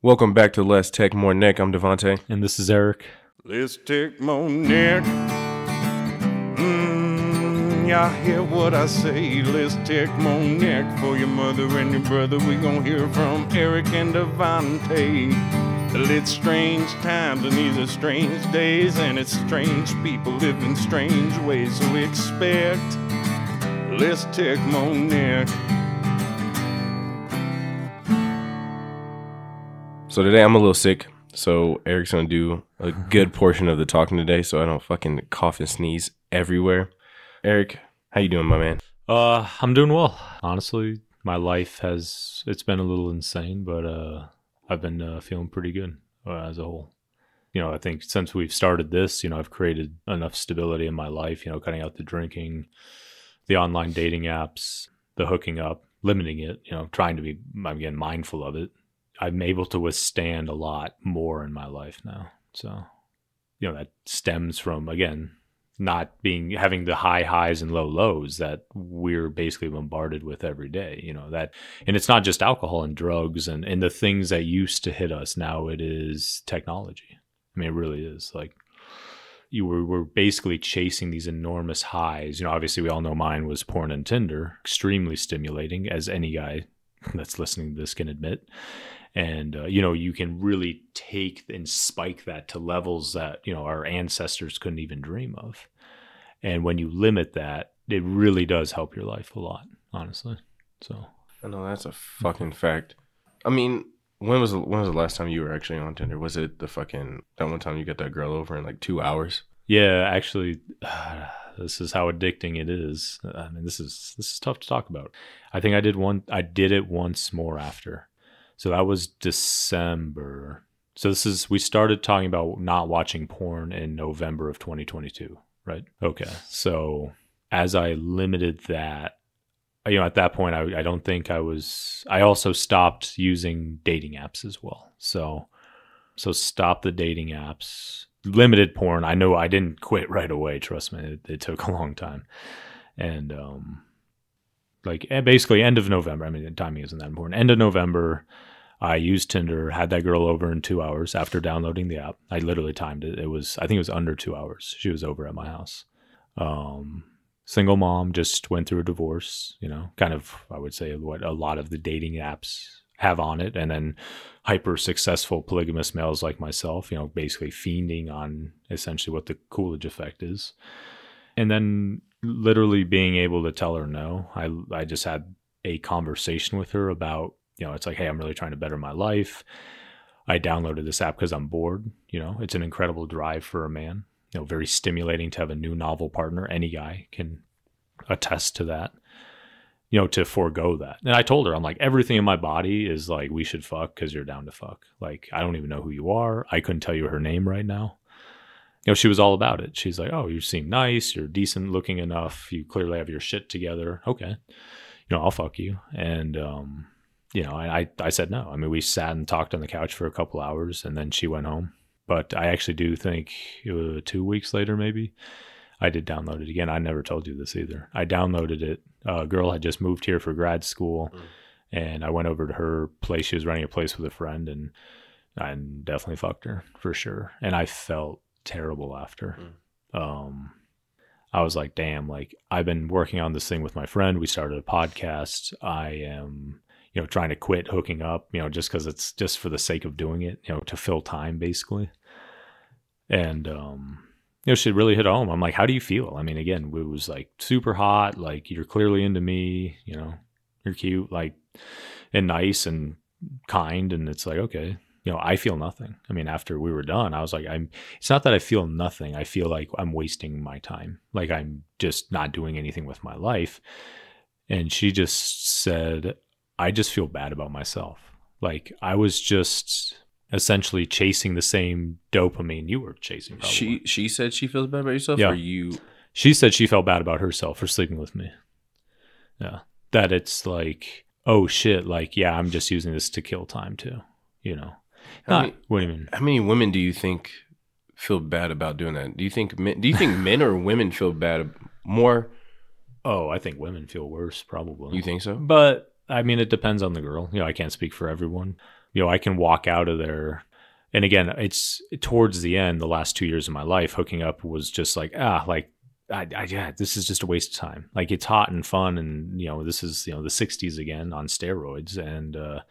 Welcome back to Less Tech More Neck. I'm DeVanté. And this is Eric. Let's take more neck. Mm, y'all hear what I say? Let's take more neck for your mother and your brother. We gon' hear from Eric and DeVanté. It's strange times and these are strange days, and it's strange people living strange ways. So expect. Let's take more neck. So today I'm a little sick. So Eric's gonna do a good portion of the talking today, so I don't fucking cough and sneeze everywhere. Eric, how you doing, my man? Uh, I'm doing well. Honestly, my life has it's been a little insane, but uh, I've been uh, feeling pretty good uh, as a whole. You know, I think since we've started this, you know, I've created enough stability in my life. You know, cutting out the drinking, the online dating apps, the hooking up, limiting it. You know, trying to be again mindful of it. I'm able to withstand a lot more in my life now. So, you know, that stems from again not being having the high highs and low lows that we're basically bombarded with every day you know that and it's not just alcohol and drugs and and the things that used to hit us now it is technology. I mean it really is. Like you were, were basically chasing these enormous highs. You know obviously we all know mine was porn and tinder extremely stimulating as any guy that's listening to this can admit and uh, you know you can really take and spike that to levels that you know our ancestors couldn't even dream of and when you limit that it really does help your life a lot honestly so I know that's a fucking fact. I mean, when was the, when was the last time you were actually on Tinder? Was it the fucking that one time you got that girl over in like two hours? yeah actually this is how addicting it is. I mean this is this is tough to talk about. I think i did one i did it once more after. So that was december. So this is we started talking about not watching porn in november of 2022 right? Okay. So as i limited that you know at that point I, I don't think i was i also stopped using dating apps as well. So so stop the dating apps limited porn. I know i didn't quit right away. Trust me it, it took a long time. And um like eh, basically end of november i mean timing isn't that important. End of november i used tinder had that girl over in two hours after downloading the app. I literally timed it. It was i think it was under two hours. She was over at my house. Um single mom just went through a divorce you know kind of i would say what a lot of the dating apps have on it. And then hyper successful polygamous males like myself you know basically fiending on essentially what the coolidge effect is. And then literally being able to tell her no. I i just had a conversation with her about you know it's like hey i'm really trying to better my life. I downloaded this app because i'm bored you know? It's an incredible drive for a man. You know very stimulating to have a new novel partner. Any guy can attest to that you know to forego that. And i told her i'm like everything in my body is like we should fuck because you're down to fuck. Like i don't even know who you are. I couldn't tell you her name right now. You know she was all about it. She's like oh you seem nice. You're decent looking enough. You clearly have your shit together. Okay. You know i'll fuck you. And um you know I, I said no. I mean we sat and talked on the couch for a couple hours and then she went home. But i actually do think it was two weeks later maybe I did download it again. I never told you this either. I downloaded it. A girl had just moved here for grad school, and I went over to her place. She was running a place with a friend, and I definitely fucked her for sure. And I felt terrible after. Um, I was like, damn, like I've been working on this thing with my friend. We started a podcast. I am, you know, trying to quit hooking up, you know, just because it's just for the sake of doing it, you know, to fill time basically. And um, you know, she really hit home. I'm like, how do you feel? I mean, again, it was like super hot. Like you're clearly into me. You know, you're cute, like, and nice and kind. And it's like, okay, you know, I feel nothing. I mean, after we were done, I was like, I'm. It's not that I feel nothing. I feel like I'm wasting my time. Like I'm just not doing anything with my life. And she just said, I just feel bad about myself. Like I was just essentially chasing the same dopamine you were chasing. Probably. She she said she feels bad about yourself, Yeah. or you? she said she felt bad about herself for sleeping with me. Yeah. That it's like, oh shit, like, yeah, I'm just using this to kill time too. You know? How Not, many- what do you mean? How many women do you think feel bad about doing that? Do you think men, do you think men or women feel bad more? Oh, I think women feel worse, probably. You think so? But I mean, it depends on the girl. You know, I can't speak for everyone. You know, I can walk out of there. And again, it's towards the end, the last two years of my life, hooking up was just like, ah, like, I, I, yeah, this is just a waste of time. Like, it's hot and fun. And, you know, this is, you know, the 60s again on steroids. And, uh,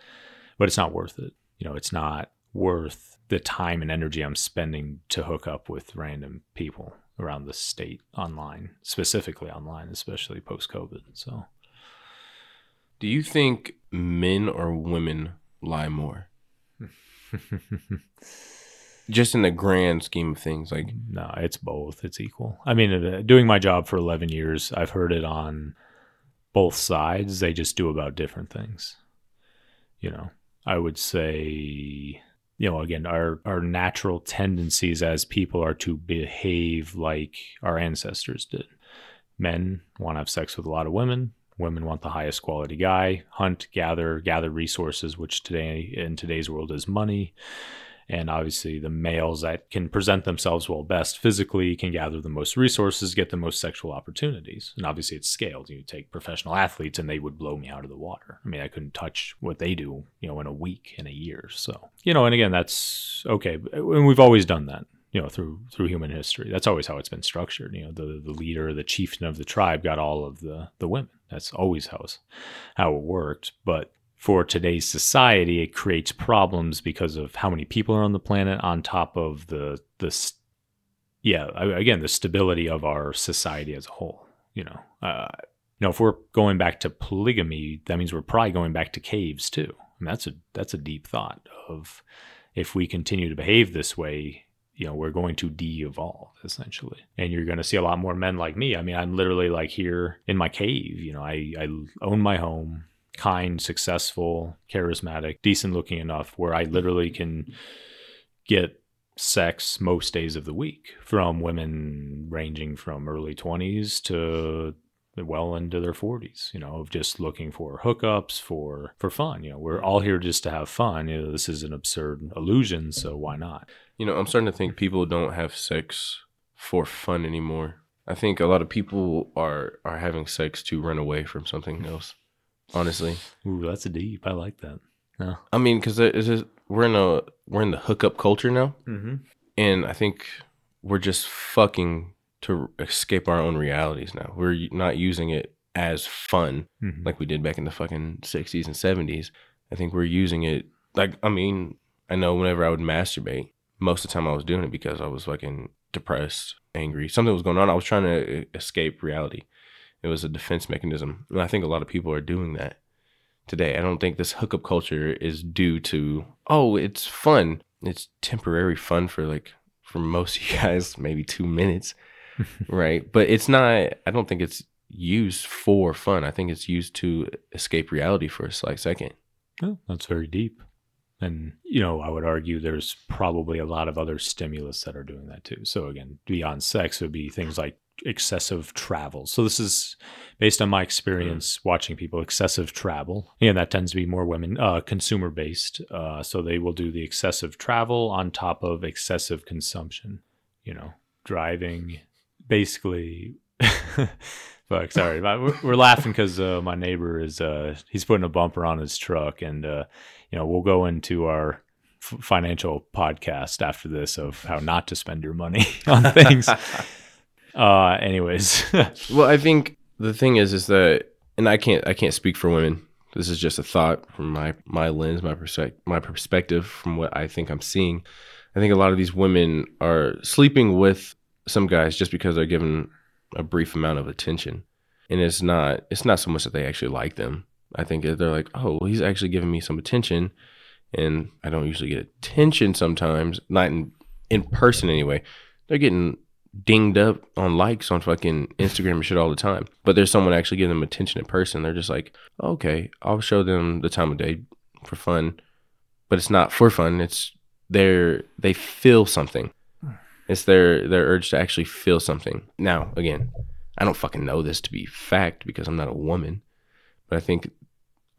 but it's not worth it. You know, it's not worth the time and energy I'm spending to hook up with random people around the state online, specifically online, especially post COVID. So, Do you think men or women lie more? Just in the grand scheme of things, like no, it's both. It's equal. I mean, uh, doing my job for 11 years, I've heard it on both sides. They just do about different things. You know, I would say, you know, again, our, our natural tendencies as people are to behave like our ancestors did. Men want to have sex with a lot of women. Women want the highest quality guy, hunt, gather, gather resources, which today in today's world is money. And obviously, the males that can present themselves well best physically can gather the most resources, get the most sexual opportunities. And obviously, it's scaled. You take professional athletes, and they would blow me out of the water. I mean, I couldn't touch what they do, you know, in a week, in a year. So, you know, and again, that's okay. And we've always done that you know through through human history that's always how it's been structured you know the the leader the chieftain of the tribe got all of the the women that's always how how it worked but for today's society it creates problems because of how many people are on the planet on top of the the yeah again the stability of our society as a whole you know uh you know if we're going back to polygamy that means we're probably going back to caves too. Mean, that's a that's a deep thought of if we continue to behave this way you know we're going to de-evolve essentially. And you're going to see a lot more men like me. I mean i'm literally like here in my cave you know i, I own my home kind successful charismatic decent looking enough where i literally can get sex most days of the week from women ranging from early 20s to well into their 40s you know of just looking for hookups for for fun you know we're all here just to have fun you know this is an absurd illusion so why not you know, I'm starting to think people don't have sex for fun anymore. I think a lot of people are are having sex to run away from something else. Honestly, ooh, that's a deep. I like that. Yeah. I mean, because we're in a we're in the hookup culture now, mm-hmm. and I think we're just fucking to escape our own realities now. We're not using it as fun mm-hmm. like we did back in the fucking 60s and 70s. I think we're using it like I mean, I know whenever I would masturbate, most of the time I was doing it because I was fucking depressed, angry. Something was going on. I was trying to escape reality. It was a defense mechanism. And I think a lot of people are doing that today. I don't think this hookup culture is due to, oh, it's fun. It's temporary fun for like, for most of you guys, maybe two minutes, right? But it's not, I don't think it's used for fun. I think it's used to escape reality for a slight second. Oh, that's very deep. And, you know, I would argue there's probably a lot of other stimulus that are doing that too. So, again, beyond sex, would be things like excessive travel. So, this is based on my experience watching people excessive travel. And that tends to be more women, uh, consumer based. Uh, so, they will do the excessive travel on top of excessive consumption, you know, driving basically. Fuck, sorry. We're laughing because uh, my neighbor is uh, he's putting a bumper on his truck, and uh, you know we'll go into our f- financial podcast after this of how not to spend your money on things. uh, anyways, well, I think the thing is, is that, and I can't, I can't speak for women. This is just a thought from my my lens, my perspective, my perspective from what I think I'm seeing. I think a lot of these women are sleeping with some guys just because they're given a brief amount of attention. And it's not it's not so much that they actually like them. I think they're like, oh, well, he's actually giving me some attention, and I don't usually get attention sometimes, not in in person anyway. They're getting dinged up on likes on fucking Instagram and shit all the time. But there's someone actually giving them attention in person. They're just like, okay, I'll show them the time of day for fun. But it's not for fun. It's they're they feel something. It's their their urge to actually feel something. Now, again, I don't fucking know this to be fact because I'm not a woman, but I think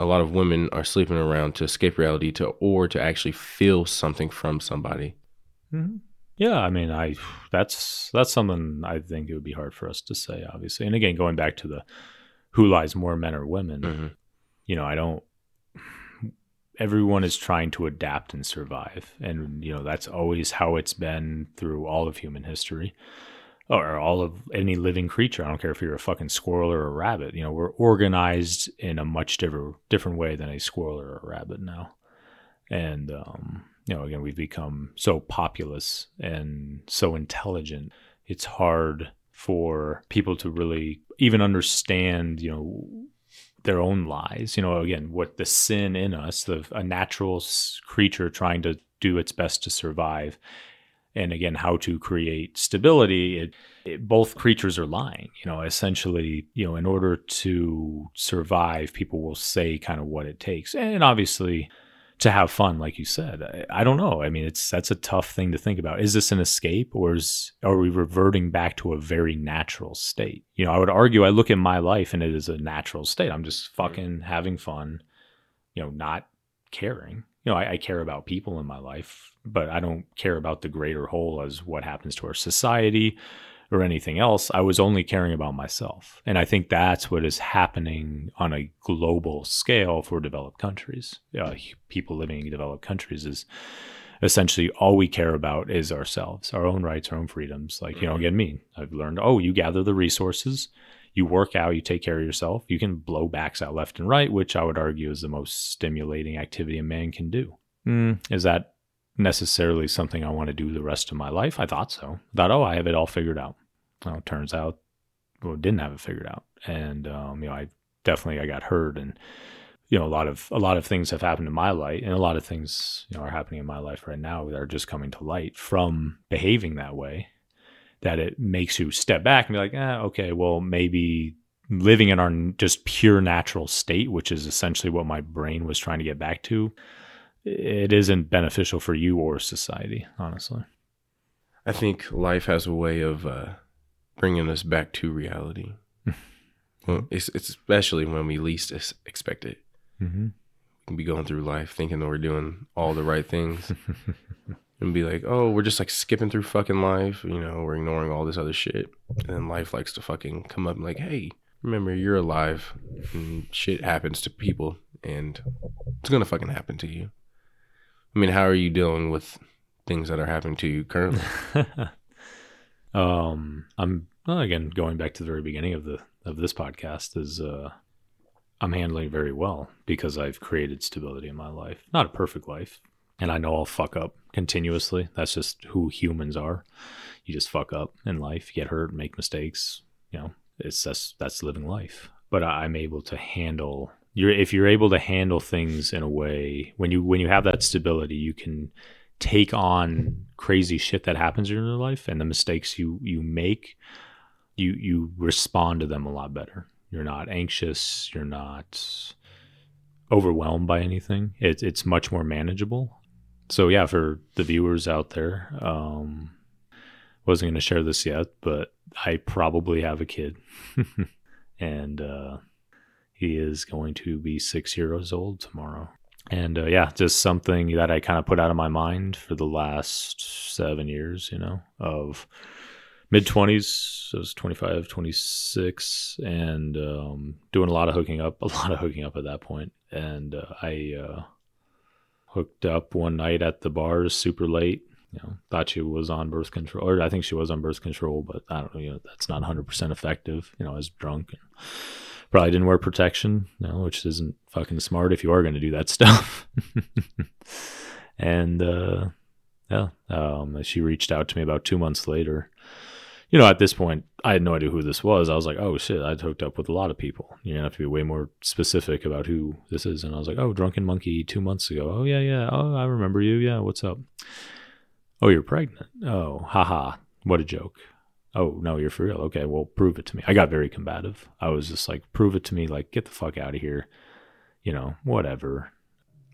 a lot of women are sleeping around to escape reality to or to actually feel something from somebody. Mm-hmm. Yeah, I mean, I that's that's something I think it would be hard for us to say, obviously. And again, going back to the who lies more, men or women. Mm-hmm. you know, I don't everyone is trying to adapt and survive. And, you know, that's always how it's been through all of human history or all of any living creature. I don't care if you're a fucking squirrel or a rabbit. You know, we're organized in a much different different way than a squirrel or a rabbit now. And um, you know, again, we've become so populous and so intelligent. It's hard for people to really even understand, you know, their own lies. You know, again, what the sin in us, the a natural creature trying to do its best to survive, and again, how to create stability. It, it, both creatures are lying. You know, essentially, you know, in order to survive, people will say kind of what it takes, and obviously to have fun, like you said. I, I, don't know. I mean, it's that's a tough thing to think about. Is this an escape, or is are we reverting back to a very natural state? You know, I would argue. I look at my life, and it is a natural state. I'm just fucking having fun. You know, not caring. You know, I, I care about people in my life, but I don't care about the greater whole as what happens to our society or anything else. I was only caring about myself. And I think that's what is happening on a global scale for developed countries. Uh, people living in developed countries is essentially all we care about is ourselves, our own rights, our own freedoms. Like, you know, mm-hmm. again, me, I've learned, oh, you gather the resources, you work out, you take care of yourself, you can blow backs out left and right, which I would argue is the most stimulating activity a man can do. Mm, is that necessarily something I want to do the rest of my life. I thought so. Thought, oh, I have it all figured out. Well, it turns out, well, didn't have it figured out. And, um, you know, I definitely, I got hurt and, you know, a lot of, a lot of things have happened in my life and a lot of things, you know, are happening in my life right now that are just coming to light from behaving that way that it makes you step back and be like, eh, okay, well, maybe living in our just pure natural state, which is essentially what my brain was trying to get back to, it isn't beneficial for you or society, honestly. I think life has a way of uh, bringing us back to reality. well, it's, it's, especially when we least expect it. Mm-hmm. We can be going through life thinking that we're doing all the right things. and be like, oh, we're just like skipping through fucking life. You know, we're ignoring all this other shit. And then life likes to fucking come up and like, hey, remember you're alive and shit happens to people and it's gonna fucking happen to you. I mean, how are you dealing with things that are happening to you currently? um, I'm well, again going back to the very beginning of the of this podcast is uh, I'm handling very well because I've created stability in my life. Not a perfect life, and I know I'll fuck up continuously. That's just who humans are. You just fuck up in life, get hurt, make mistakes. You know, it's that's that's living life. But I'm able to handle you're if you're able to handle things in a way when you when you have that stability, you can take on crazy shit that happens in your life and the mistakes you you make you you respond to them a lot better. You're not anxious. You're not overwhelmed by anything. It, it's much more manageable. So yeah for the viewers out there um wasn't going to share this yet but i probably have a kid. And uh he is going to be six years old tomorrow. And uh, yeah, just something that I kind of put out of my mind for the last seven years, you know, of mid 20s. I was 25, 26, and um, doing a lot of hooking up, a lot of hooking up at that point. And uh, I uh, hooked up one night at the bars super late. You know, thought she was on birth control, or I think she was on birth control, but I don't know. You know, that's not 100% effective. You know, I was drunk. And, Probably didn't wear protection, no, which isn't fucking smart if you are going to do that stuff. and uh, yeah, um, she reached out to me about two months later. You know, at this point, I had no idea who this was. I was like, oh shit, I'd hooked up with a lot of people. You're gonna have to be way more specific about who this is. And I was like, oh, Drunken Monkey two months ago. Oh yeah, yeah. Oh, I remember you. Yeah, what's up? Oh, you're pregnant. Oh, haha. What a joke oh no you're for real? Okay well prove it to me. I got very combative. I was just like prove it to me like get the fuck out of here. You know whatever.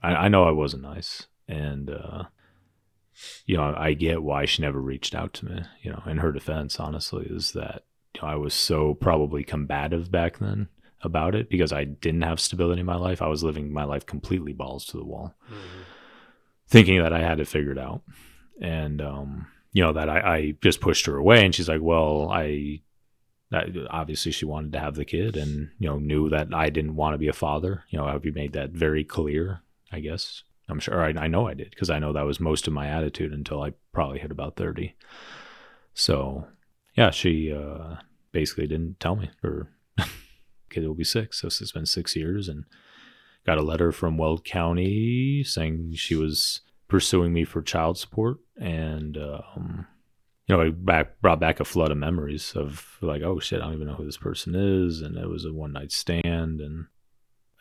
I, I know i wasn't nice and uh you know i get why she never reached out to me you know in her defense honestly is that you know, i was so probably combative back then about it because i didn't have stability in my life. I was living my life completely balls to the wall. Mm-hmm. thinking that i had it figured out. And um you know that I, I, just pushed her away and she's like well i obviously she wanted to have the kid and you know knew that I didn't want to be a father. You know, I made that very clear. I guess I'm sure I, I know I did because I know that was most of my attitude until I probably hit about thirty. So yeah, she uh, basically didn't tell me or kid will be six. So it's been six years and got a letter from Weld County saying she was pursuing me for child support and um, you know, it back brought back a flood of memories of like, oh shit, I don't even know who this person is, and it was a one night stand, and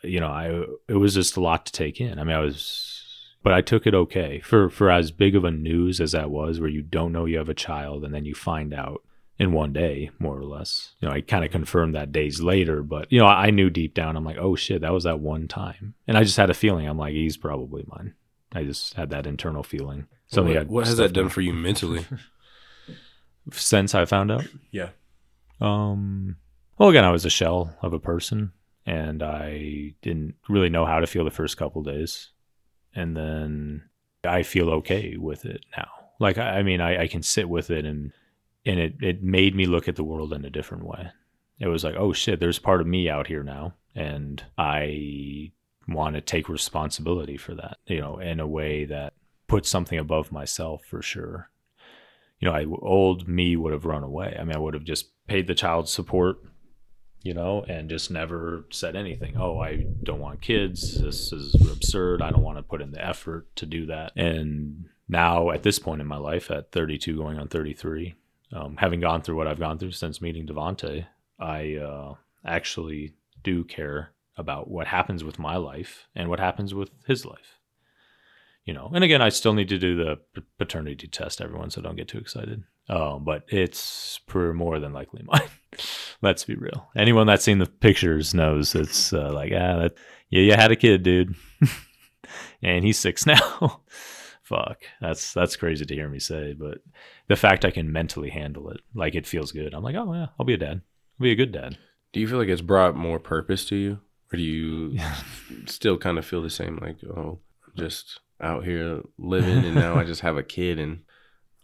you know, I it was just a lot to take in. I mean, I was, but I took it okay for for as big of a news as that was, where you don't know you have a child, and then you find out in one day, more or less. You know, I kind of confirmed that days later, but you know, I knew deep down, I'm like, oh shit, that was that one time, and I just had a feeling, I'm like, he's probably mine. I just had that internal feeling. So what, what has that done for you mentally? since I found out. Yeah. Um. Well, again, I was a shell of a person, and I didn't really know how to feel the first couple days, and then I feel okay with it now. Like I, I mean, I, I can sit with it, and and it it made me look at the world in a different way. It was like, oh shit, there's part of me out here now, and I want to take responsibility for that. You know, in a way that puts something above myself for sure you know, I, old me would have run away. I mean, I would have just paid the child support, you know, and just never said anything. Oh, I don't want kids. This is absurd. I don't want to put in the effort to do that. And now, at this point in my life, at 32, going on 33, um, having gone through what I've gone through since meeting DeVanté, I uh, actually do care about what happens with my life and what happens with his life you know, and again, I still need to do the paternity test, everyone, so don't get too excited. Um, but it's for more than likely mine. Let's be real. Anyone that's seen the pictures knows it's uh, like, ah, that, yeah, you had a kid, dude, and he's six now. Fuck, that's that's crazy to hear me say, but the fact I can mentally handle it, like it feels good. I'm like, oh yeah, I'll be a dad. I'll be a good dad. Do you feel like it's brought more purpose to you, or do you still kind of feel the same? Like, oh, just out here living and now I just have a kid and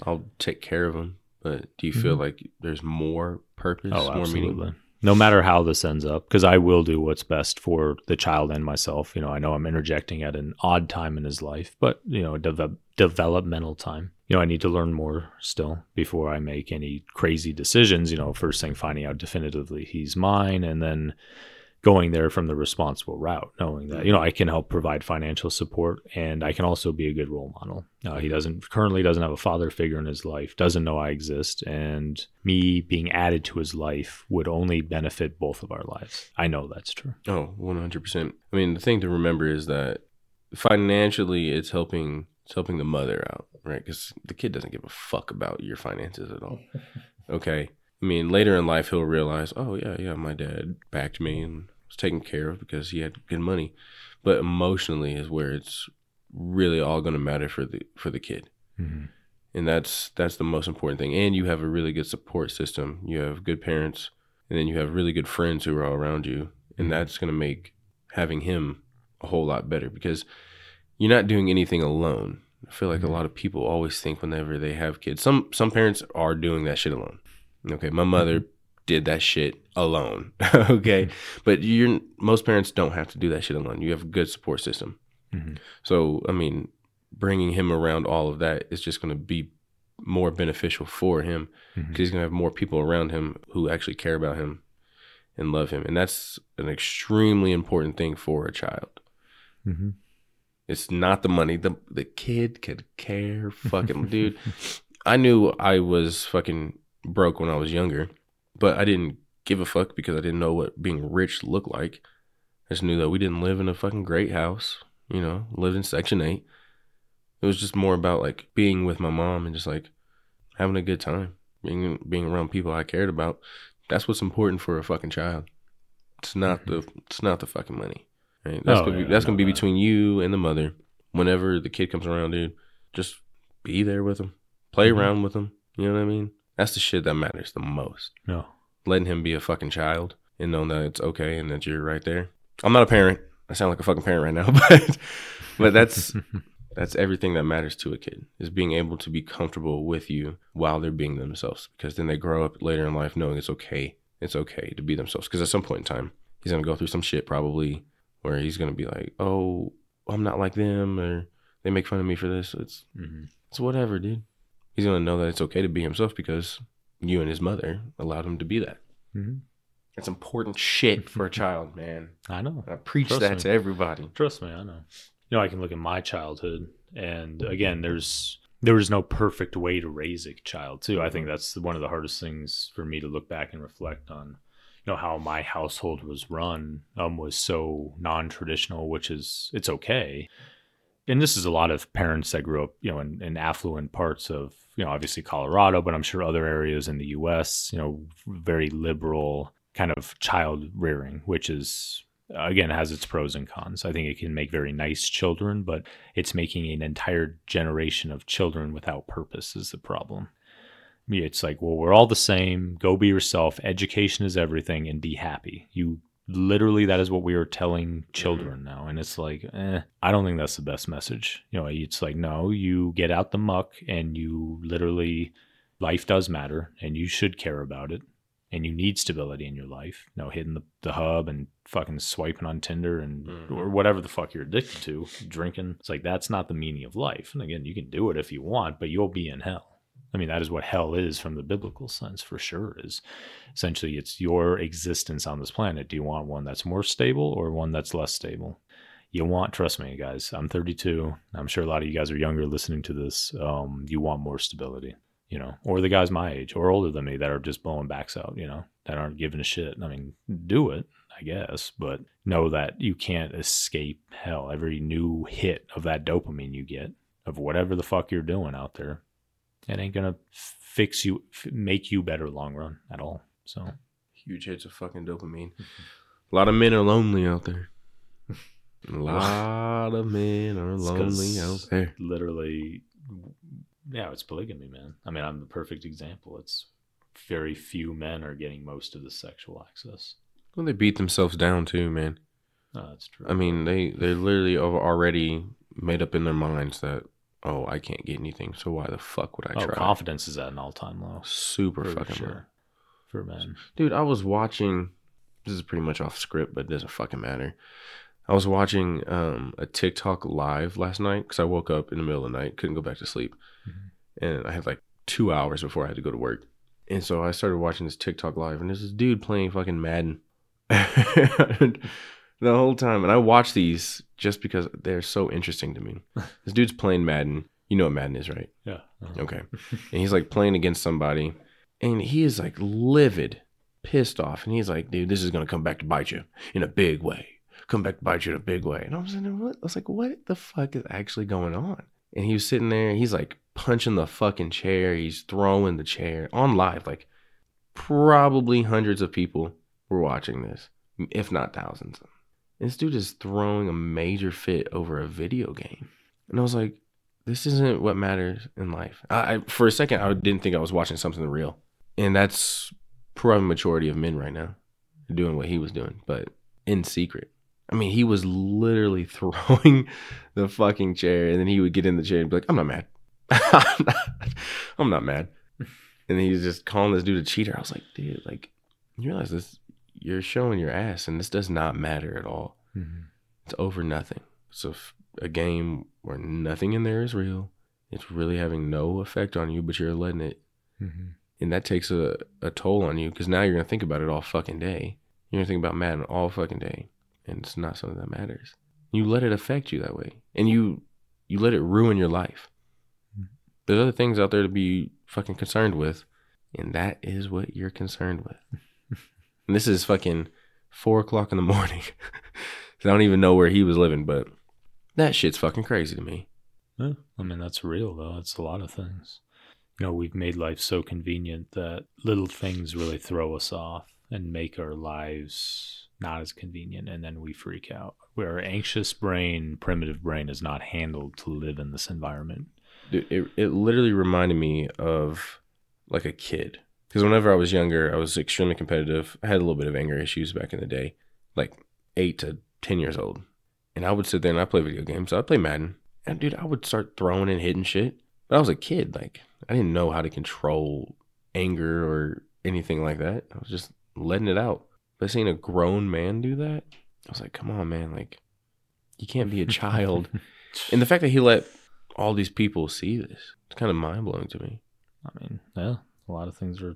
I'll take care of him. But do you feel mm-hmm. like there's more purpose, oh, more absolutely. meaning? No matter how this ends up, because I will do what's best for the child and myself. You know, I know I'm interjecting at an odd time in his life, but you know, de- developmental time. You know, I need to learn more still before I make any crazy decisions. You know, first thing finding out definitively he's mine, and then going there from the responsible route, knowing that you know I can help provide financial support and I can also be a good role model. Uh, he doesn't currently doesn't have a father figure in his life, doesn't know I exist, and me being added to his life would only benefit both of our lives. I know that's true. Oh, Oh, one hundred percent. I mean, the thing to remember is that financially, it's helping it's helping the mother out, right? Because the kid doesn't give a fuck about your finances at all. Okay. I mean, later in life, he'll realize, oh, yeah, yeah, my dad backed me and was taken care of because he had good money. But emotionally is where it's really all going to matter for the for the kid. Mm-hmm. And that's that's the most important thing. And you have a really good support system. You have good parents, and then you have really good friends who are all around you, and mm-hmm. that's going to make having him a whole lot better because you're not doing anything alone. I feel like mm-hmm. a lot of people always think whenever they have kids, some some parents are doing that shit alone. Okay, my mother mm-hmm. did that shit alone. okay, mm-hmm. but you're most parents don't have to do that shit alone. You have a good support system. Mm-hmm. So I mean, bringing him around all of that is just going to be more beneficial for him because mm-hmm. he's going to have more people around him who actually care about him and love him, and that's an extremely important thing for a child. Mm-hmm. It's not the money. the The kid could care, fucking dude. I knew I was fucking broke when I was younger, but I didn't give a fuck because I didn't know what being rich looked like. I just knew that we didn't live in a fucking great house, you know, lived in Section 8. It was just more about like being with my mom and just like having a good time, being being around people I cared about. That's what's important for a fucking child. It's not mm-hmm. the it's not the fucking money. Right? That's oh, gonna be that's gonna be that. between you and the mother. Whenever the kid comes around, dude, just be there with him, play mm-hmm. around with him. You know what I mean? That's the shit that matters the most. No. Letting him be a fucking child and knowing that it's okay and that you're right there. I'm not a parent. I sound like a fucking parent right now, but but that's that's everything that matters to a kid is being able to be comfortable with you while they're being themselves because then they grow up later in life knowing it's okay it's okay to be themselves because at some point in time he's gonna go through some shit probably where he's gonna be like, oh, I'm not like them or they make fun of me for this. It's hmm it's whatever, dude. He's gonna know that it's okay to be himself because you and his mother allowed him to be that. hmm That's important shit for a child, man. I know. I preach Trust that me. to everybody. Trust me, I know. You know, I can look at my childhood, and again, there's there was no perfect way to raise a child too. I think that's one of the hardest things for me to look back and reflect on. You know how my household was run um, was so non-traditional, which is it's okay. And this is a lot of parents that grew up, you know, in, in affluent parts of, you know, obviously Colorado, but I'm sure other areas in the U.S. You know, very liberal kind of child rearing, which is again has its pros and cons. I think it can make very nice children, but it's making an entire generation of children without purpose is the problem. It's like, well, we're all the same. Go be yourself. Education is everything, and be happy. You literally that is what we are telling children now, and it's like, eh, I don't think that's the best message. You know, it's like, no, you get out the muck, and you literally, life does matter, and you should care about it and you need stability in your life. You know, hitting the, the hub and fucking swiping on Tinder and Mhm. or whatever the fuck you're addicted to, drinking. It's like that's not the meaning of life. And again, you can do it if you want, but you'll be in hell. I mean, that is what hell is from the biblical sense for sure. Is essentially it's your existence on this planet. Do you want one that's more stable or one that's less stable? You want, trust me, guys. I'm 32. I'm sure a lot of you guys are younger listening to this. Um, you want more stability you know, or the guys my age or older than me that are just blowing backs out, you know, that aren't giving a shit. I mean, do it, I guess, but know that you can't escape hell. Every new hit of that dopamine you get of whatever the fuck you're doing out there, it ain't gonna fix you, f- make you better long run at all. So, Huge hits of fucking dopamine. Mm-hmm. A lot of men are lonely out there. A lot of men are It's lonely out there. literally, yeah, it's polygamy, man. I mean, I'm the perfect example. It's very few men are getting most of the sexual access. Well, they beat themselves down too, man. No, that's true. I mean, they they literally have already made up in their minds that oh, I can't get anything, so why the fuck would I oh, try? confidence is at an all-time low Super for fucking low. for men. Dude, I was watching. This is pretty much off script, but it doesn't fucking matter. I was watching um, a TikTok live last night because I woke up in the middle of the night, couldn't go back to sleep, Mhm. and I had like two hours before I had to go to work, and so I started watching this TikTok live, and there's this dude playing fucking Madden the whole time, and I watch these just because they're so interesting to me. this dude's playing Madden. You know what Madden is, right? Yeah. uh-huh. Okay. and he's like playing against somebody, and he is like livid, pissed off, and he's like, "Dude, this is gonna come back to bite you in a big way. Come back to bite you in a big way." And I was like, "What?" I was like, "What the fuck is actually going on?" And he was sitting there, he's like punching the fucking chair, he's throwing the chair on live, like probably hundreds of people were watching this, if not thousands. This dude is throwing a major fit over a video game, and I was like this isn't what matters in life. I, I for a second I didn't think I was watching something real, and that's probably the majority of men right now doing what he was doing, but in secret. I mean, he was literally throwing the fucking chair, and then he would get in the chair and be like, "I'm not mad. I'm, not, I'm not mad." And he's just calling this dude a cheater. I was like, "Dude, like, you realize this? You're showing your ass, and this does not matter at all." Mhm. It's over nothing. It's a game where nothing in there is real. It's really having no effect on you, but you're letting it. Mhm. And that takes a, a toll on you because now you're going to think about it all fucking day. You're going to think about Madden all fucking day. And it's not something that matters. You let it affect you that way. And you you let it ruin your life. There's other things out there to be fucking concerned with. And that is what you're concerned with. and this is fucking four o'clock in the morning. I don't even know where he was living, but that shit's fucking crazy to me. Yeah, I mean that's real though. It's a lot of things. You know, we've made life so convenient that little things really throw us off and make our lives not as convenient, and then we freak out. Where our anxious brain, primitive brain, is not handled to live in this environment. Dude, it, it literally reminded me of like a kid. Because whenever I was younger, I was extremely competitive. I had a little bit of anger issues back in the day, like eight to 10 years old. And I would sit there and I play video games. I'd play Madden. And dude, I would start throwing and hitting shit. But I was a kid. Like, I didn't know how to control anger or anything like that. I was just letting it out. But seeing a grown man do that, I was like, come on, man, like you can't be a child. and the fact that he let all these people see this, it's kind of mind blowing to me. I mean, yeah, a lot of things are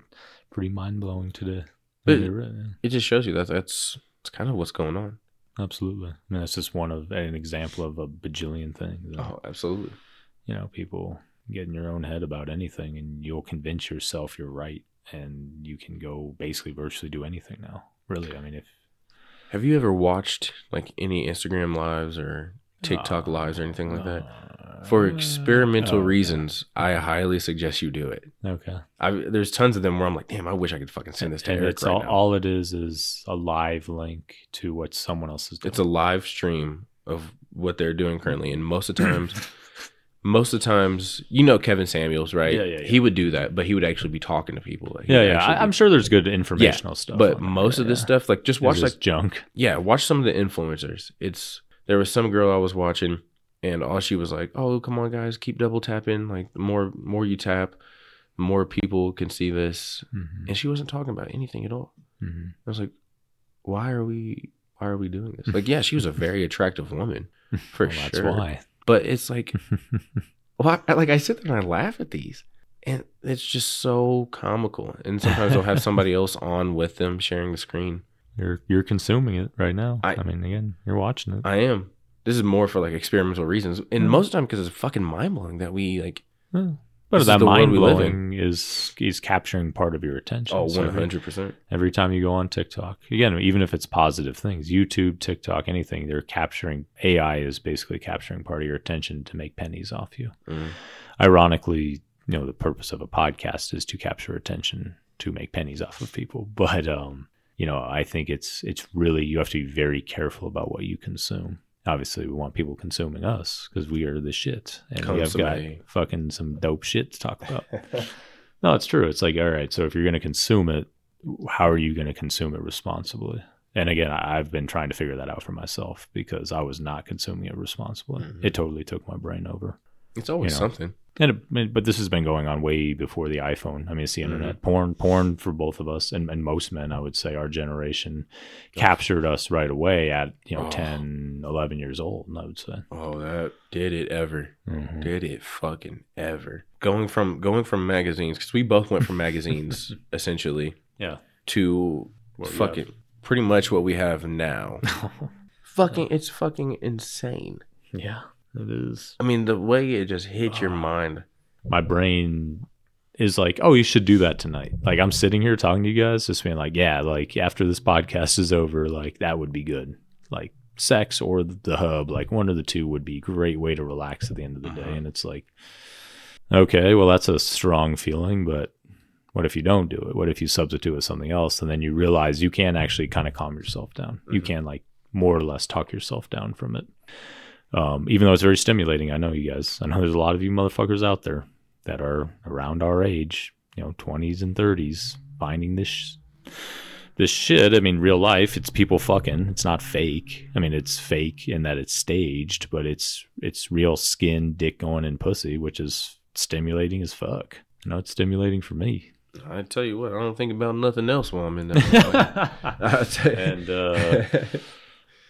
pretty mind blowing today. You're. It just shows you that that's that's kind of what's going on. Absolutely. I mean, that's just one of an example of a bajillion things. Oh, absolutely. You know, people get in your own head about anything and you'll convince yourself you're right and you can go basically virtually do anything now. Really. I mean, if Have you ever watched like any Instagram lives or TikTok lives or anything like that? For experimental reasons, I highly suggest you do it. Okay. I, there's tons of them where I'm like, damn, I wish I could fucking send this to And Eric it's right all, now. all it is is a live link to what someone else is doing. it's a live stream of what they're doing currently, and most of the times, most of the times, you know Kevin Samuels, right? Yeah, yeah, yeah. He would do that, but he would actually be talking to people. Like, he yeah, would yeah. actually I, I'm sure there's good informational stuff. But on there, most of this yeah. stuff, like, just It's watch just like junk. Yeah, watch some of the influencers. It's there was some girl I was watching, and all she was like, "Oh, come on, guys, keep double tapping. Like the more more you tap, the more people can see this." Mhm, And she wasn't talking about anything at all. mhm. I was like, "Why are we? Why are we doing this?" Like, yeah, she was a very attractive woman for Well, sure. That's why. But it's like, well, I, like I sit there and I laugh at these, and it's just so comical. And sometimes they'll have somebody else on with them sharing the screen. You're you're consuming it right now. I- I, mean, again, you're watching it. I am. This is more for like experimental reasons, and most of the time because it's fucking mind blowing that we like. Yeah. But that mind blowing is is capturing part of your attention. Oh, every- hundred percent. every time you go on TikTok. Again, even if it's positive things, YouTube, TikTok, anything, they're capturing AI is basically capturing part of your attention to make pennies off you. Mm. Ironically, you know, the purpose of a podcast is to capture attention to make pennies off of people. But um, you know, I think it's it's really you have to be very careful about what you consume. Obviously, we want people consuming us because we are the shit, and we have got fucking some dope shit to talk about. No, it's true. It's like, all right, so if you're going to consume it, how are you going to consume it responsibly? And again, I've been trying to figure that out for myself because I was not consuming it responsibly. Mhm. It totally took my brain over. It's always You know. something. And it, but this has been going on way before the iPhone. I mean, it's the Mm-hmm. internet. Porn, porn for both of us and, and most men, I would say, our generation captured us right away at you know Oh. 10, 11 years old. And I would say. Oh, that did it ever? Mhm. Did it fucking ever? Going from going from magazines because we both went from magazines essentially Yeah. to What fucking pretty much what we have now. fucking, it's fucking insane. yeah, it is. I mean, the way it just hit your Ah. mind. my brain is like, oh, you should do that tonight. Like I'm sitting here talking to you guys, just being like, yeah, like after this podcast is over, like that would be good. Like sex or the hub, like one of the two would be a great way to relax at the end of the day. Uh-huh. And it's like, okay, well, that's a strong feeling, but what if you don't do it? What if you substitute with something else? And then you realize you can actually kind of calm yourself down. You Mhm. can like more or less talk yourself down from it. Um, even though it's very stimulating, I know you guys. I know there's a lot of you motherfuckers out there that are around our age, you know, 20s and 30s, finding this this shit. I mean, real life, it's people fucking. It's not fake. I mean, it's fake in that it's staged, but it's it's real skin, dick going, and pussy, which is stimulating as fuck. You know, it's stimulating for me. I tell you what, I don't think about nothing else while I'm in there. and uh,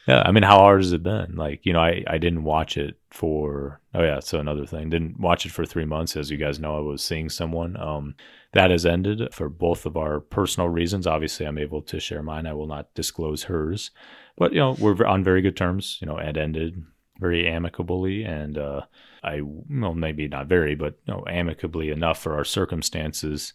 yeah, I mean, how hard has it been? Like, you know, I, I didn't watch it for, oh yeah, so another thing, didn't watch it for three months. As you guys know, I was seeing someone. Um, that has ended for both of our personal reasons. Obviously, I'm able to share mine. I will not disclose hers, but you know, we're on very good terms. You know, it ended very amicably, and uh, I, well, maybe not very, but you know, amicably enough for our circumstances.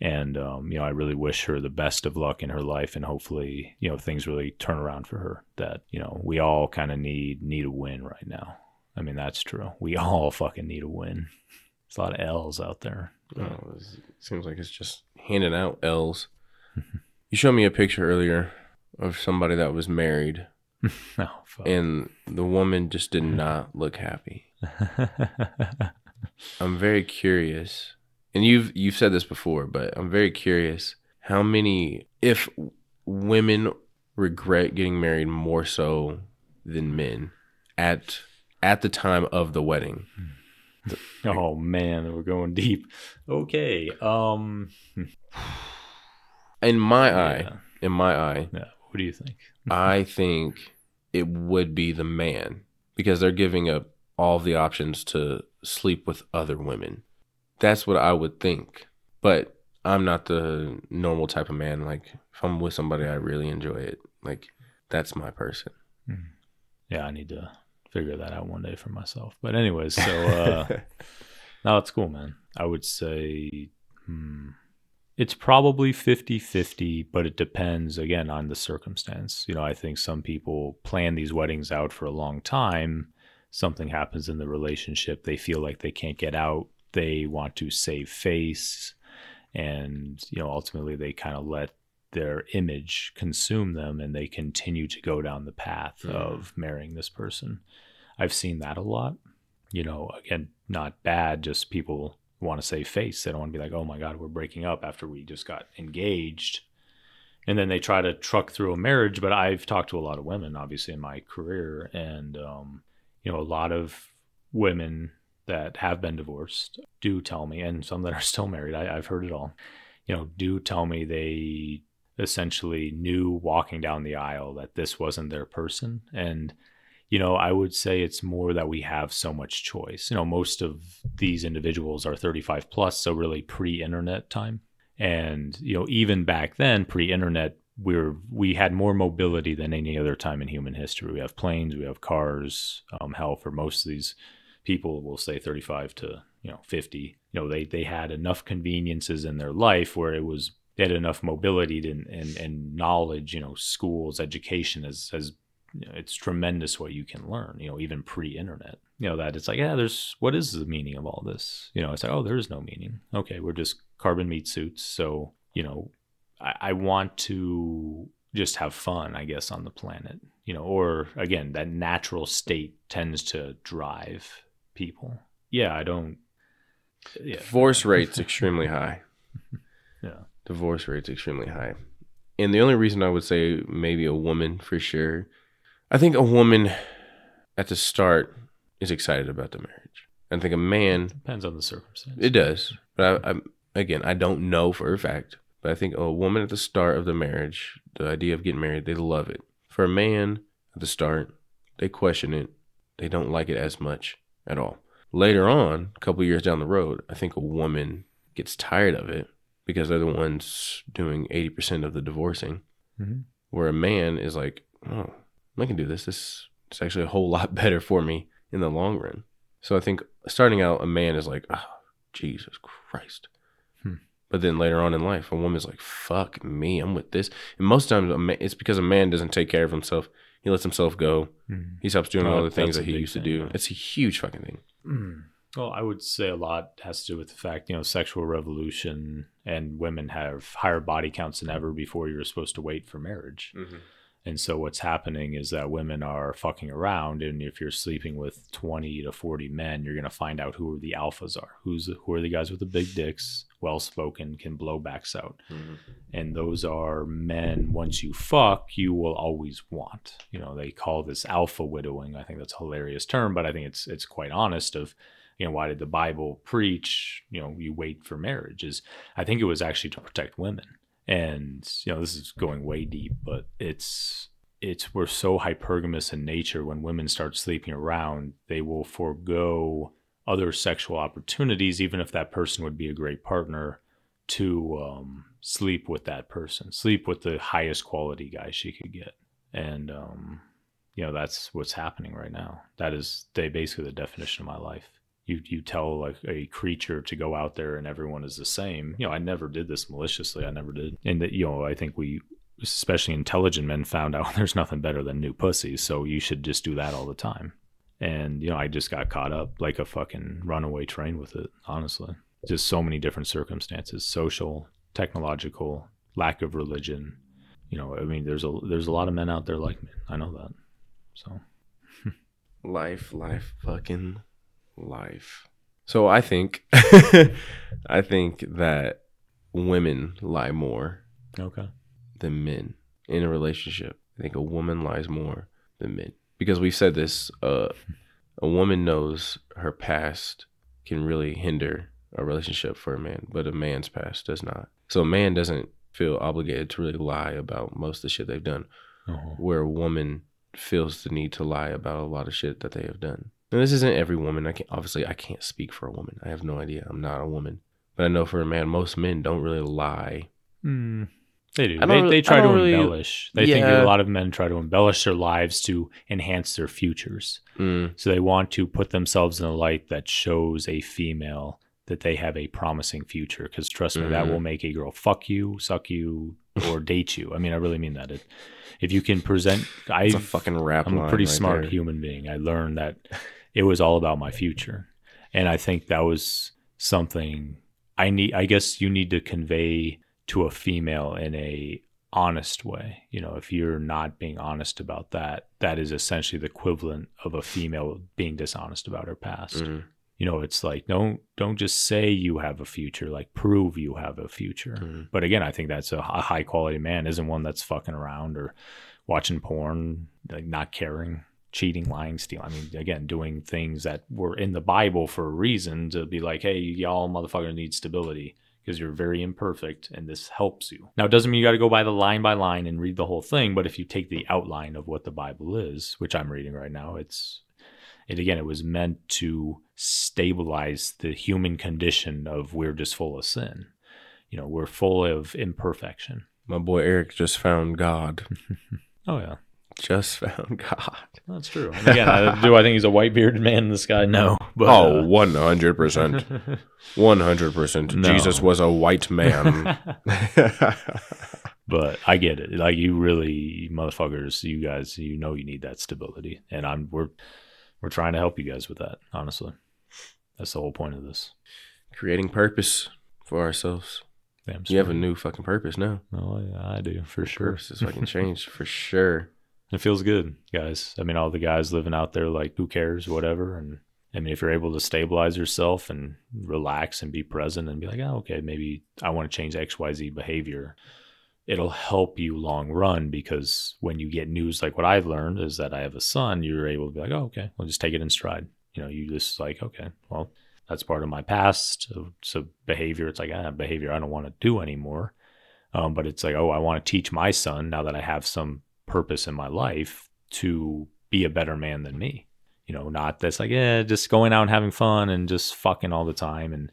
And um, you know, I really wish her the best of luck in her life, and hopefully, you know, things really turn around for her. That you know, we all kind of need need a win right now. I mean, that's true. We all fucking need a win. There's a lot of L's out there. Oh, it seems like it's just handing out L's. you showed me a picture earlier of somebody that was married, fuck. and the woman just did not look happy. I'm very curious, and you've you've said this before, but I'm very curious how many if women regret getting married more so than men at at the time of the wedding. oh man, we're going deep. Okay. Um. In my eye, yeah. in my eye, Yeah. What do you think? I think it would be the man because they're giving up all the options to sleep with other women. That's what I would think. But I'm not the normal type of man. Like, if I'm with somebody, I really enjoy it. Like, that's my person. Yeah, I need to figure that out one day for myself. But anyways, so uh no, it's cool, man. I would say hmm, it's probably 50-50, but it depends again on the circumstance. You know, I think some people plan these weddings out for a long time. Something happens in the relationship, they feel like they can't get out. They want to save face and, you know, ultimately they kind of let their image consume them and they continue to go down the path Mhm. of marrying this person. I've seen that a lot. You know, again, not bad, just people want to save face. They don't want to be like, oh my God, we're breaking up after we just got engaged. And then they try to truck through a marriage. But I've talked to a lot of women, obviously, in my career. And, um, you know, a lot of women that have been divorced do tell me, and some that are still married, I, I've heard it all, you know, do tell me they essentially knew walking down the aisle that this wasn't their person. And, you know, I would say it's more that we have so much choice. You know, most of these individuals are 35 plus, so really pre internet time. And, you know, even back then, pre internet, we're we had more mobility than any other time in human history. We have planes, we have cars. Um, hell, for most of these people, we'll say 35 to you know 50. You know, they they had enough conveniences in their life where it was they had enough mobility to, and and knowledge. You know, schools, education you know, it's tremendous what you can learn. You know, even pre-internet. You know that it's like yeah, there's what is the meaning of all this? You know, it's like oh, there is no meaning. Okay, we're just carbon meat suits. So you know, I, I want to just have fun, I guess, on the planet. You know, or again, that natural state tends to drive people. Yeah, I don't. Yeah, Divorce rate's extremely high. yeah. Divorce rate's extremely high. And the only reason I would say maybe a woman for sure, I think a woman at the start is excited about the marriage. I think a man, Depends on the circumstance. it does. But I, I'm again, I don't know for a fact. But I think a woman at the start of the marriage, the idea of getting married, they love it. For a man at the start, they question it. They don't like it as much at all. Later on, a couple years down the road, I think a woman gets tired of it because they're the ones doing 80% of the divorcing. Mhm. Where a man is like, oh, I can do this. This is actually a whole lot better for me in the long run. So I think starting out, a man is like, oh, Jesus Christ. Hmm. But then later on in life, a woman's like, fuck me, I'm with this. And most times, it's because a man doesn't take care of himself. He lets himself go. Mhm. He stops doing Oh, all the things that he used to do. It's a huge fucking thing. Mm. Well, I would say a lot has to do with the fact, you know, sexual revolution and women have higher body counts than ever before you're supposed to wait for marriage. And so what's happening is that women are fucking around, and if you're sleeping with 20 to 40 men, you're gonna find out who the alphas are. Who's who are the guys with the big dicks, well spoken, can blow backs out, mm-hmm. and those are men. Once you fuck, you will always want. You know, they call this alpha widowing. I think that's a hilarious term, but I think it's it's quite honest. Of you know, why did the Bible preach? You know, you wait for marriage. Is I think it was actually to protect women and you know this is going way deep but it's it's we're so hypergamous in nature when women start sleeping around they will forego other sexual opportunities even if that person would be a great partner to um, sleep with that person sleep with the highest quality guy she could get. And um, you know that's what's happening right now. That is they basically the definition of my life you you tell like a creature to go out there and everyone is the same. You know, I never did this maliciously. I never did. And that you know, I think we especially intelligent men found out there's nothing better than new pussies, so you should just do that all the time. And you know, I just got caught up like a fucking runaway train with it, honestly. Just so many different circumstances, social, technological, lack of religion. You know, I mean, there's a there's a lot of men out there like me. I know that. So, Life, life, fucking life. So I think, I think that women lie more okay. than men in a relationship. I think a woman lies more than men because we've said this. Uh, a woman knows her past can really hinder a relationship for a man, but a man's past does not. So a man doesn't feel obligated to really lie about most of the shit they've done. Uh-huh. Where a woman feels the need to lie about a lot of shit that they have done. And this isn't every woman. I can't obviously I can't speak for a woman. I have no idea. I'm not a woman. But I know for a man, most men don't really lie. Mm, they do. They, really- they try to really- embellish. They think that a lot of men try to embellish their lives to enhance their futures. Mm, So they want to put themselves in a light that shows a female that they have a promising future. Because trust me, that Mhm. will make a girl fuck you, suck you, or date you. I mean, I really mean that. It, if you can present, I fucking rap I'm a pretty right smart there. human being. I learned that it was all about my future. And I think that was something I need I guess you need to convey to a female in a honest way. You know, if you're not being honest about that, that is essentially the equivalent of a female being dishonest about her past. Mhm, You know, it's like don't don't just say you have a future, like prove you have a future. mhm. But again, I think that's a, a high quality man isn't one that's fucking around or watching porn, like not caring, cheating, lying, stealing. I mean, again, doing things that were in the Bible for a reason to be like, hey, y'all motherfucker need stability because you're very imperfect and this helps you. Now, it doesn't mean you got to go by the line by line and read the whole thing, but if you take the outline of what the Bible is, which I'm reading right now, it's it again, it was meant to stabilize the human condition of we're just full of sin. You know, we're full of imperfection. My boy Eric just found God. Oh yeah, Just found God. that's true. And again, I, do I think he's a white bearded man in the sky? No. But, oh, uh, 100%. 100%. No. Jesus was a white man. but I get it. Like you really motherfuckers, you guys, you know you need that stability. And I'm we're we're trying to help you guys with that, honestly. That's the whole point of this. Creating purpose for ourselves. Damn You have a new fucking purpose now. Oh yeah, I do for sure. Purpose is fucking changed for sure. It feels good, guys. I mean, all the guys living out there, like, who cares, whatever. And I mean, if you're able to stabilize yourself and relax and be present and be like, oh, okay, maybe I want to change XYZ behavior, it'll help you long run because when you get news like what I've learned is that I have a son, you're able to be like, oh, okay, we'll just take it in stride. You know, you just like, okay, well, that's part of my past. So, behavior, it's like, ah, behavior I don't want to do anymore. Um, but it's like, oh, I want to teach my son now that I have some purpose in my life to be a better man than me. You know, not this like, yeah, just going out and having fun and just fucking all the time. And,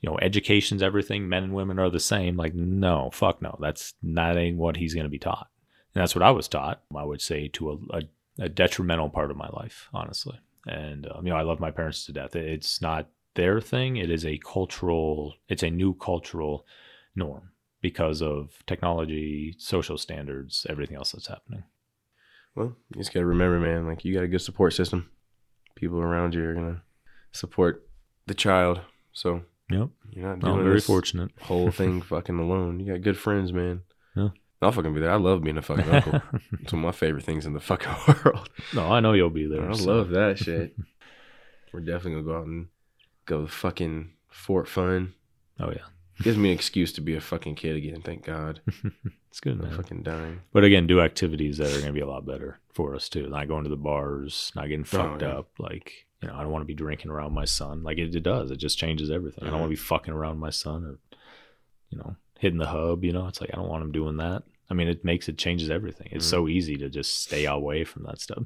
you know, education's everything. Men and women are the same. Like, no, fuck no. That's not ain't what he's going to be taught. And that's what I was taught, I would say, to a, a, a detrimental part of my life, honestly. And, um, you know, I love my parents to death. It's not their thing. It is a cultural, it's a new cultural norm because of technology, social standards, everything else that's happening. Well, you just gotta remember, man, like you got a good support system. People around you are gonna support the child. So Yep. you're not I'm very this fortunate. whole thing fucking alone. You got good friends, man. Yeah. I'll fucking be there. I love being a fucking uncle. It's one of my favorite things in the fucking world. no, I know you'll be there. I so- love that shit. We're definitely gonna go out and go to fucking Fort Fun. Oh yeah, Gives me an excuse to be a fucking kid again. Thank God. it's good, I'm fucking dying. But again, do activities that are going to be a lot better for us too. Not going to the bars, not getting fucked yeah. up. Like you know, I don't want to be drinking around my son. Like it, it does. It just changes everything. I don't want to be fucking around my son or you know hitting the hub. You know, it's like I don't want him doing that. I mean, it makes it changes everything. It's Mhm. so easy to just stay away from that stuff.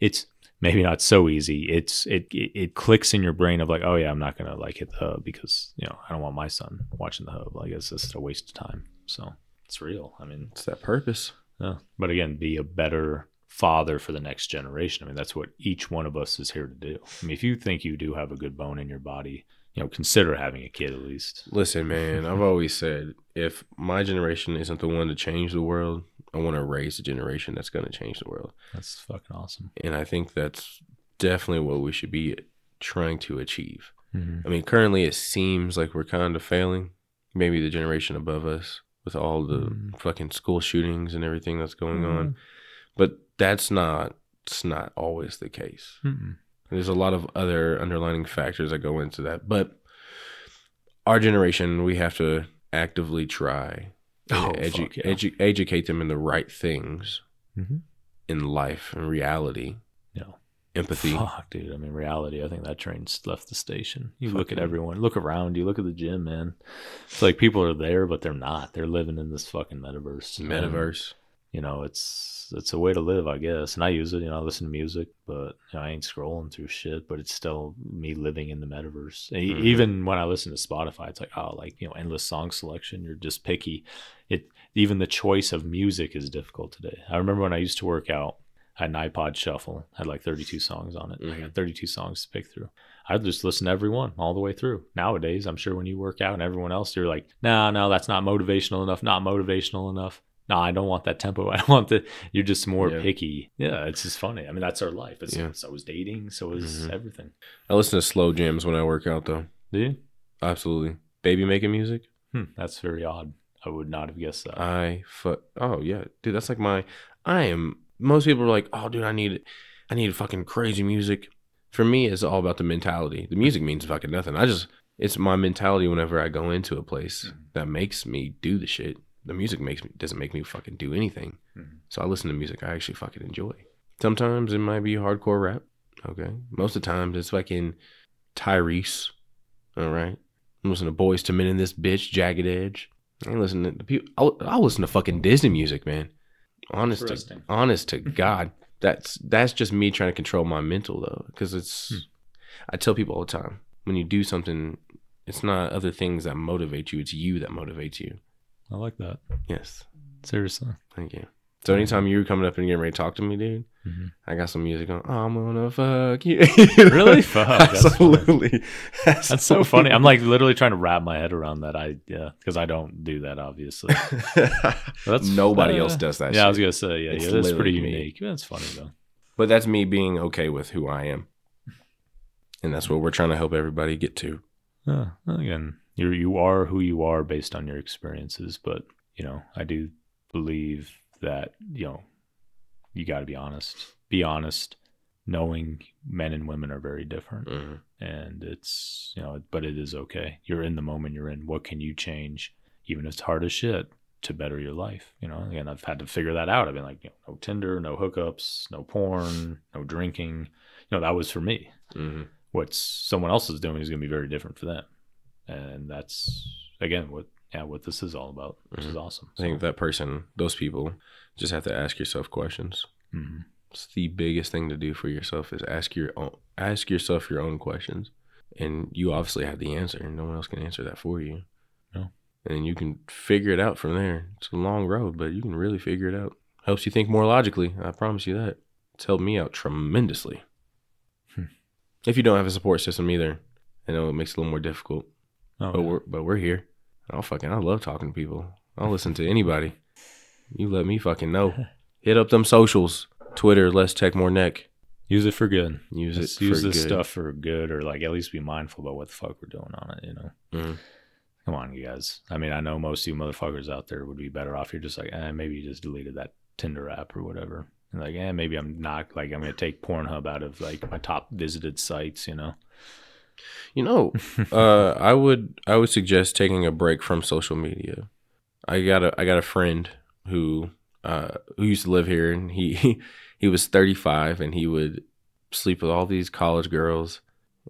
It's maybe not so easy. It's it, it clicks in your brain of like, oh yeah, I'm not gonna like hit the hub because you know I don't want my son watching the hub. Like it's just a waste of time. So it's real. I mean, It's that purpose. yeah. But again, be a better father for the next generation. I mean, that's what each one of us is here to do. I mean, if you think you do have a good bone in your body, you know, consider having a kid at least. Listen, man, I've always said if my generation isn't the one to change the world, I want to raise a generation that's going to change the world. That's fucking awesome. And I think that's definitely what we should be trying to achieve. Mm-hmm. I mean, currently it seems like we're kind of failing. Maybe the generation above us with all the Mm. fucking school shootings and everything that's going Mm-hmm. on. But that's not it's not always the case. There's a lot of other underlining factors that go into that. But our generation, we have to actively try Oh, edu- fuck yeah. edu- educate them in the right things Mm-hmm. in life and reality. Yeah. empathy. Fuck, dude. I mean, reality. I think that train's left the station. You look at everyone, look around, you look at the gym, man. It's like people are there, but they're not. They're living in this fucking metaverse. Metaverse. You know, it's it's a way to live, I guess. And I use it. You know, I listen to music, but you know, I ain't scrolling through shit. But it's still me living in the metaverse. Mhm. Even when I listen to Spotify, it's like, oh, like you know, endless song selection. You're just picky. It even the choice of music is difficult today. I remember when I used to work out. I had an iPod Shuffle, I had like 32 songs on it. I Mhm. got 32 songs to pick through. I'd just listen to every one all the way through. Nowadays, I'm sure when you work out and everyone else, you're like, no, no, that's not motivational enough, not motivational enough. No, I don't want that tempo. I don't want the. You're just more Yeah. picky. Yeah, it's just funny. I mean, that's our life. It's, Yeah. So is dating. So is Mhm. everything. I listen to slow jams when I work out, though. Do you? Absolutely. Baby making music. Hmm, that's very odd. I would not have guessed that. I fu- Oh yeah, dude. That's like my. I am. Most people are like, oh, dude, I need, I need fucking crazy music. For me, it's all about the mentality. The music means fucking nothing. I just, it's my mentality whenever I go into a place Mhm. that makes me do the shit. The music makes me doesn't make me fucking do anything. Mhm. So I listen to music I actually fucking enjoy. Sometimes it might be hardcore rap. Okay. Most of the times it's fucking Tyrese. All right. I'm listening to Boyz II Men in this bitch, Jagged Edge. I listening to people. I'll, I'll listen to fucking Disney music, man. Honest to, honest to God, that's that's just me trying to control my mental though, because it's. Hmm. I tell people all the time when you do something, it's not other things that motivate you; it's you that motivates you. I like that. Yes, Seriously. thank you. So anytime you're coming up and getting ready to talk to me, dude, Mhm. I got some music on. I'm gonna fuck you. Really? Fuck, that's. Absolutely. That's so funny. I'm like literally trying to wrap my head around that. I yeah, because I don't do that obviously. That's Nobody uh, else does that. yeah, I was gonna say yeah, It's yeah. That's pretty me. unique. That's funny though. but that's me being okay with who I am, and that's what we're trying to help everybody get to. Yeah, again, you you are who you are based on your experiences, but you know, I do believe that you know, you got to be honest. Be honest, knowing men and women are very different, Mhm. and it's you know, but it is okay. You're in the moment you're in. What can you change, even if it's hard as shit, to better your life? You know, again, I've had to figure that out. I've been like, you know, no Tinder, no hookups, no porn, no drinking. You know, that was for me Mhm. what someone else is doing is going to be very different for them and that's again what yeah what this is all about which is awesome I think that person, those people, just have to ask yourself questions. Mhm. It's the biggest thing to do for yourself is ask your own, ask yourself your own questions, and you obviously have the answer. No one else can answer that for you. No. and you can figure it out from there. It's a long road, but you can really figure it out. Helps you think more logically. I promise you that. It's helped me out tremendously. Hmm. If you don't have a support system either, I know it makes it a little more difficult. Oh, But yeah. we're but we're here. I'll fucking I love talking to people. I'll listen to anybody. You let me fucking know. Hit up them socials. Twitter, let's tech more neck. use it for good Use Just it use for this good. stuff for good or like at least be mindful about what the fuck we're doing on it you know Mhm. come on you guys i mean i know most of you motherfuckers out there would be better off you're just like eh, maybe you just deleted that tinder app or whatever and like eh, maybe i'm not like i'm gonna take pornhub out of like my top visited sites you know You know, uh, I would I would suggest taking a break from social media. I got a I got a friend who uh, who used to live here, and he he was 35, and he would sleep with all these college girls,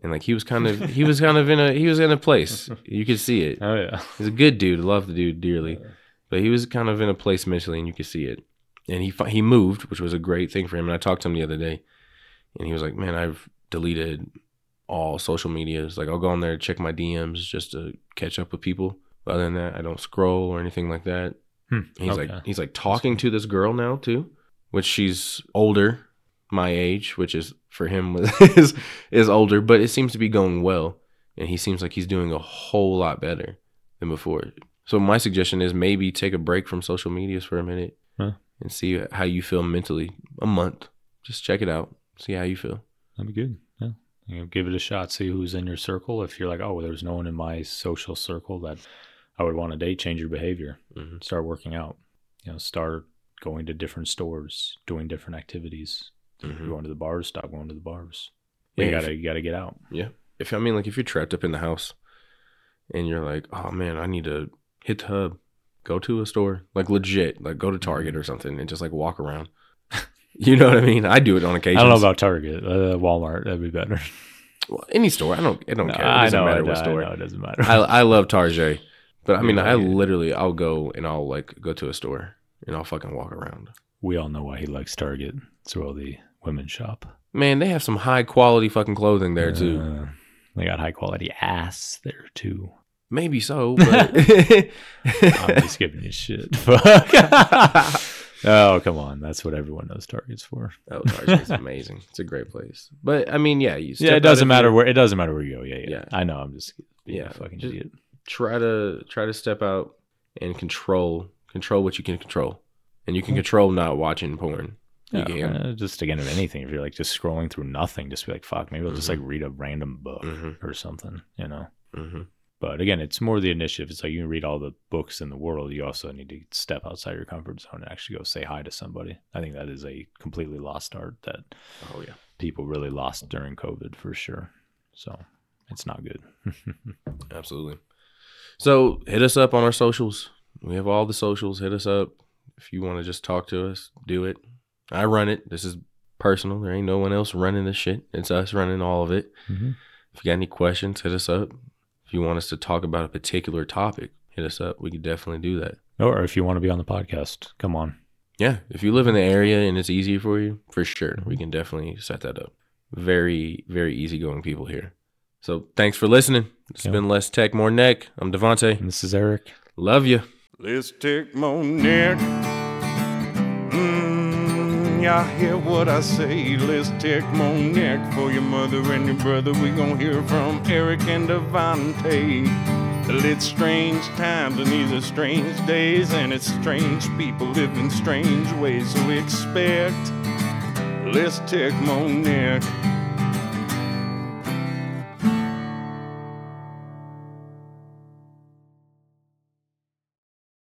and like he was kind of he was kind of in a he was in a place you could see it. oh yeah He's a good dude, love the dude dearly, but he was kind of in a place mentally, and you could see it. And he he moved, which was a great thing for him. And I talked to him the other day, and he was like, "Man, I've deleted all social medias. Like, I'll go on there check my DMs just to catch up with people. But other than that, I don't scroll or anything like that." Hmm, He's okay. like, he's like talking to this girl now too, which she's older, my age, which is for him is is older, but it seems to be going well, and he seems like he's doing a whole lot better than before. So my suggestion is maybe take a break from social medias for a minute Huh. and see how you feel mentally. A month, just check it out, see how you feel. That'd be good. You know, give it a shot. See who's in your circle. If you're like, oh, there's no one in my social circle that I would want to date, change your behavior. hmm Start working out. You know, start going to different stores, doing different activities. If Mhm. going to the bars, stop going to the bars. Yeah, you gotta you gotta get out. Yeah. If I mean, like, if you're trapped up in the house and you're like, oh man, I need to hit the hub, go to a store, like legit, like go to Target or something and just like walk around. You know what I mean? I do it on occasion. I don't know about Target, uh, Walmart. That'd be better. well, any store. I don't. I don't No, care. It doesn't know, matter what store. I know, it doesn't matter. I I love Target, but I mean, Yeah, I yeah. literally I'll go and I'll like go to a store and I'll fucking walk around. we all know why he likes Target. It's where all the women shop. Man, they have some high quality fucking clothing there too. Uh, they got high quality ass there too. Maybe so, but I'm just giving you shit. Fuck. Oh come on, that's what everyone knows Target's for. oh, Target's amazing. It's a great place. But I mean, yeah, you Yeah, it doesn't matter your- where it doesn't matter where you go. Yeah, yeah. Yeah. I know. I'm just being Yeah, a fucking just- idiot. try to try to step out and control control what you can control, and you can Mhm. control not watching porn. Yeah, uh, just again of anything. If you're like just scrolling through nothing, just be like, fuck, maybe I'll just like Mm-hmm. read a random book Mhm. or something, you know. hmm But again, it's more the initiative. It's like you can read all the books in the world. You also need to step outside your comfort zone and actually go say hi to somebody. I think that is a completely lost art that Oh yeah. people really lost during COVID for sure. So it's not good. Absolutely. So hit us up on our socials. We have all the socials. Hit us up. If you want to just talk to us, do it. I run it. This is personal. There ain't no one else running this shit. It's us running all of it. Mhm. If you got any questions, hit us up. If you want us to talk about a particular topic, hit us up. We could definitely do that. Or if you want to be on the podcast, come on. Yeah. If you live in the area and it's easy for you, for sure. We can definitely set that up. Very, very easygoing people here. So thanks for listening. It's Yeah. been less tech, more neck. I'm DeVanté. And this is Eric. Love you. Let's take Monique. Mm, y'all hear what I say? Let's take Monique for your mother and your brother. We gon' hear from Eric and DeVanté. It's strange times and these are strange days, and it's strange people living strange ways. So expect. Let's take Monique.